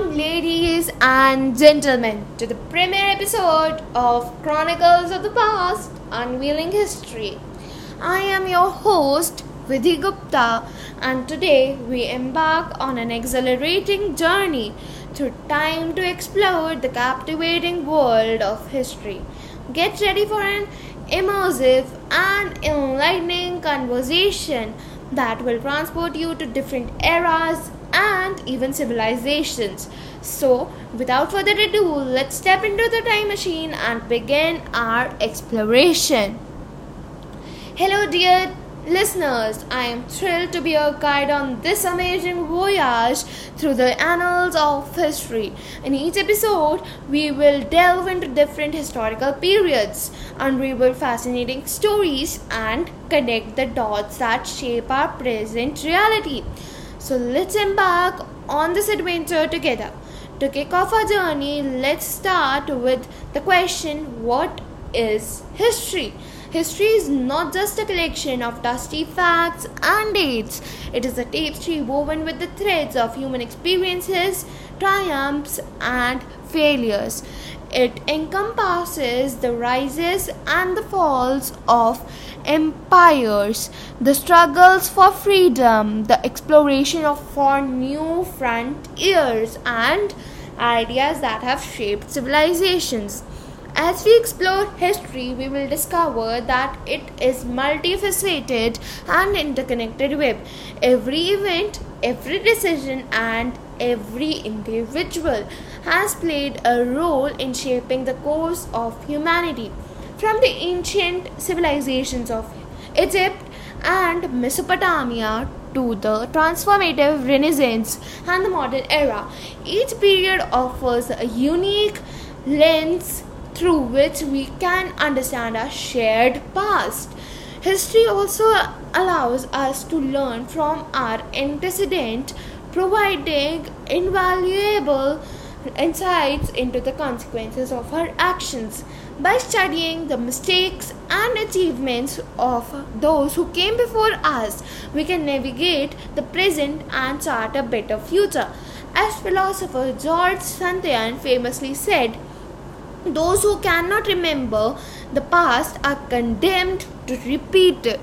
Welcome, ladies and gentlemen, to the premiere episode of Chronicles of the Past Unveiling History. I am your host, Vidhi Gupta, and today we embark on an exhilarating journey through time to explore the captivating world of history. Get ready for an immersive and enlightening conversation that will transport you to different eras and even civilizations. So, without further ado, let's step into the time machine and begin our exploration. Hello, dear listeners. I am thrilled to be your guide on this amazing voyage through the annals of history. In each episode, we will delve into different historical periods, unravel fascinating stories, and connect the dots that shape our present reality. So let's embark on this adventure together. To kick off our journey, let's start with the question what is history? History is not just a collection of dusty facts and dates. It is a tapestry woven with the threads of human experiences, triumphs, and failures. It encompasses the rises and the falls of empires, the struggles for freedom, the exploration of for new frontiers, and ideas that have shaped civilizations. As we explore history, we will discover that it is multifaceted and interconnected web. Every event, every decision, and every individual has played a role in shaping the course of humanity. From the ancient civilizations of Egypt and Mesopotamia to the transformative Renaissance and the modern era, each period offers a unique lens through which we can understand our shared past. History also allows us to learn from our antecedent, providing invaluable insights into the consequences of our actions. By studying the mistakes and achievements of those who came before us, we can navigate the present and chart a better future. As philosopher George Santayana famously said, those who cannot remember the past are condemned to repeat it.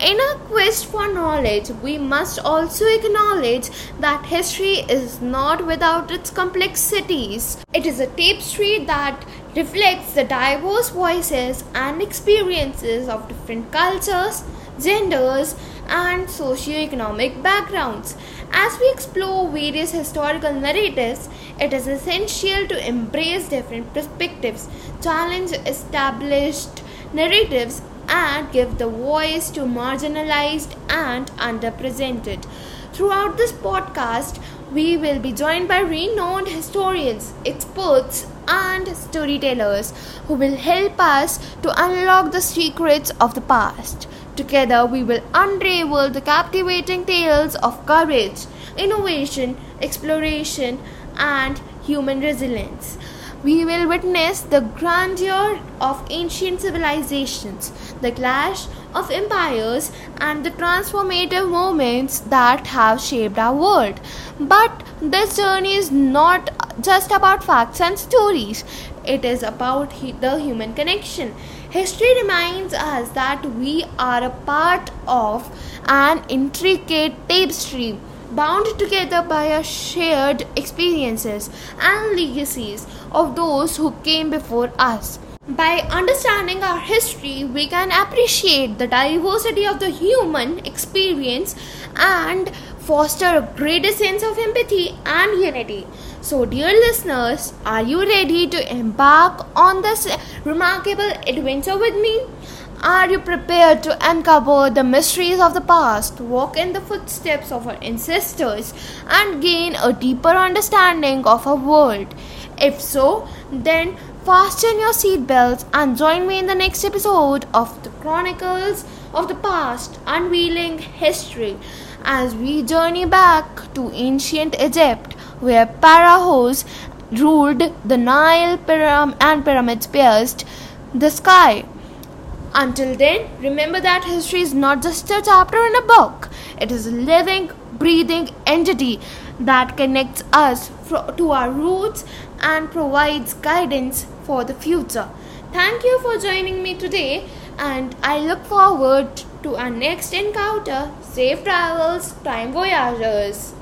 In our quest for knowledge, we must also acknowledge that history is not without its complexities. It is a tapestry that reflects the diverse voices and experiences of different cultures, genders, and socio-economic backgrounds. As we explore various historical narratives, it is essential to embrace different perspectives, challenge established narratives, and give the voice to marginalized and underrepresented. Throughout this podcast, we will be joined by renowned historians, experts, and storytellers who will help us to unlock the secrets of the past. Together, we will unravel the captivating tales of courage, innovation, exploration, and human resilience. We will witness the grandeur of ancient civilizations, the clash of empires, and the transformative moments that have shaped our world. But this journey is not just about facts and stories, it is about the human connection History reminds us that we are a part of an intricate tapestry bound together by our shared experiences and legacies of those who came before us. By understanding our history, we can appreciate the diversity of the human experience and foster a greater sense of empathy and unity. So, dear listeners, are you ready to embark on this remarkable adventure with me? Are you prepared to uncover the mysteries of the past, walk in the footsteps of our ancestors, and gain a deeper understanding of our world? If so, then fasten your seatbelts and join me in the next episode of the Chronicles of the Past Unveiling History as we journey back to ancient Egypt where Pharaohs ruled the Nile and pyramids pierced the sky. Until then, remember that history is not just a chapter in a book, it is a living, breathing entity that connects us to our roots and provides guidance for the future. Thank you for joining me today, and I look forward to our next encounter. Safe travels, time voyagers.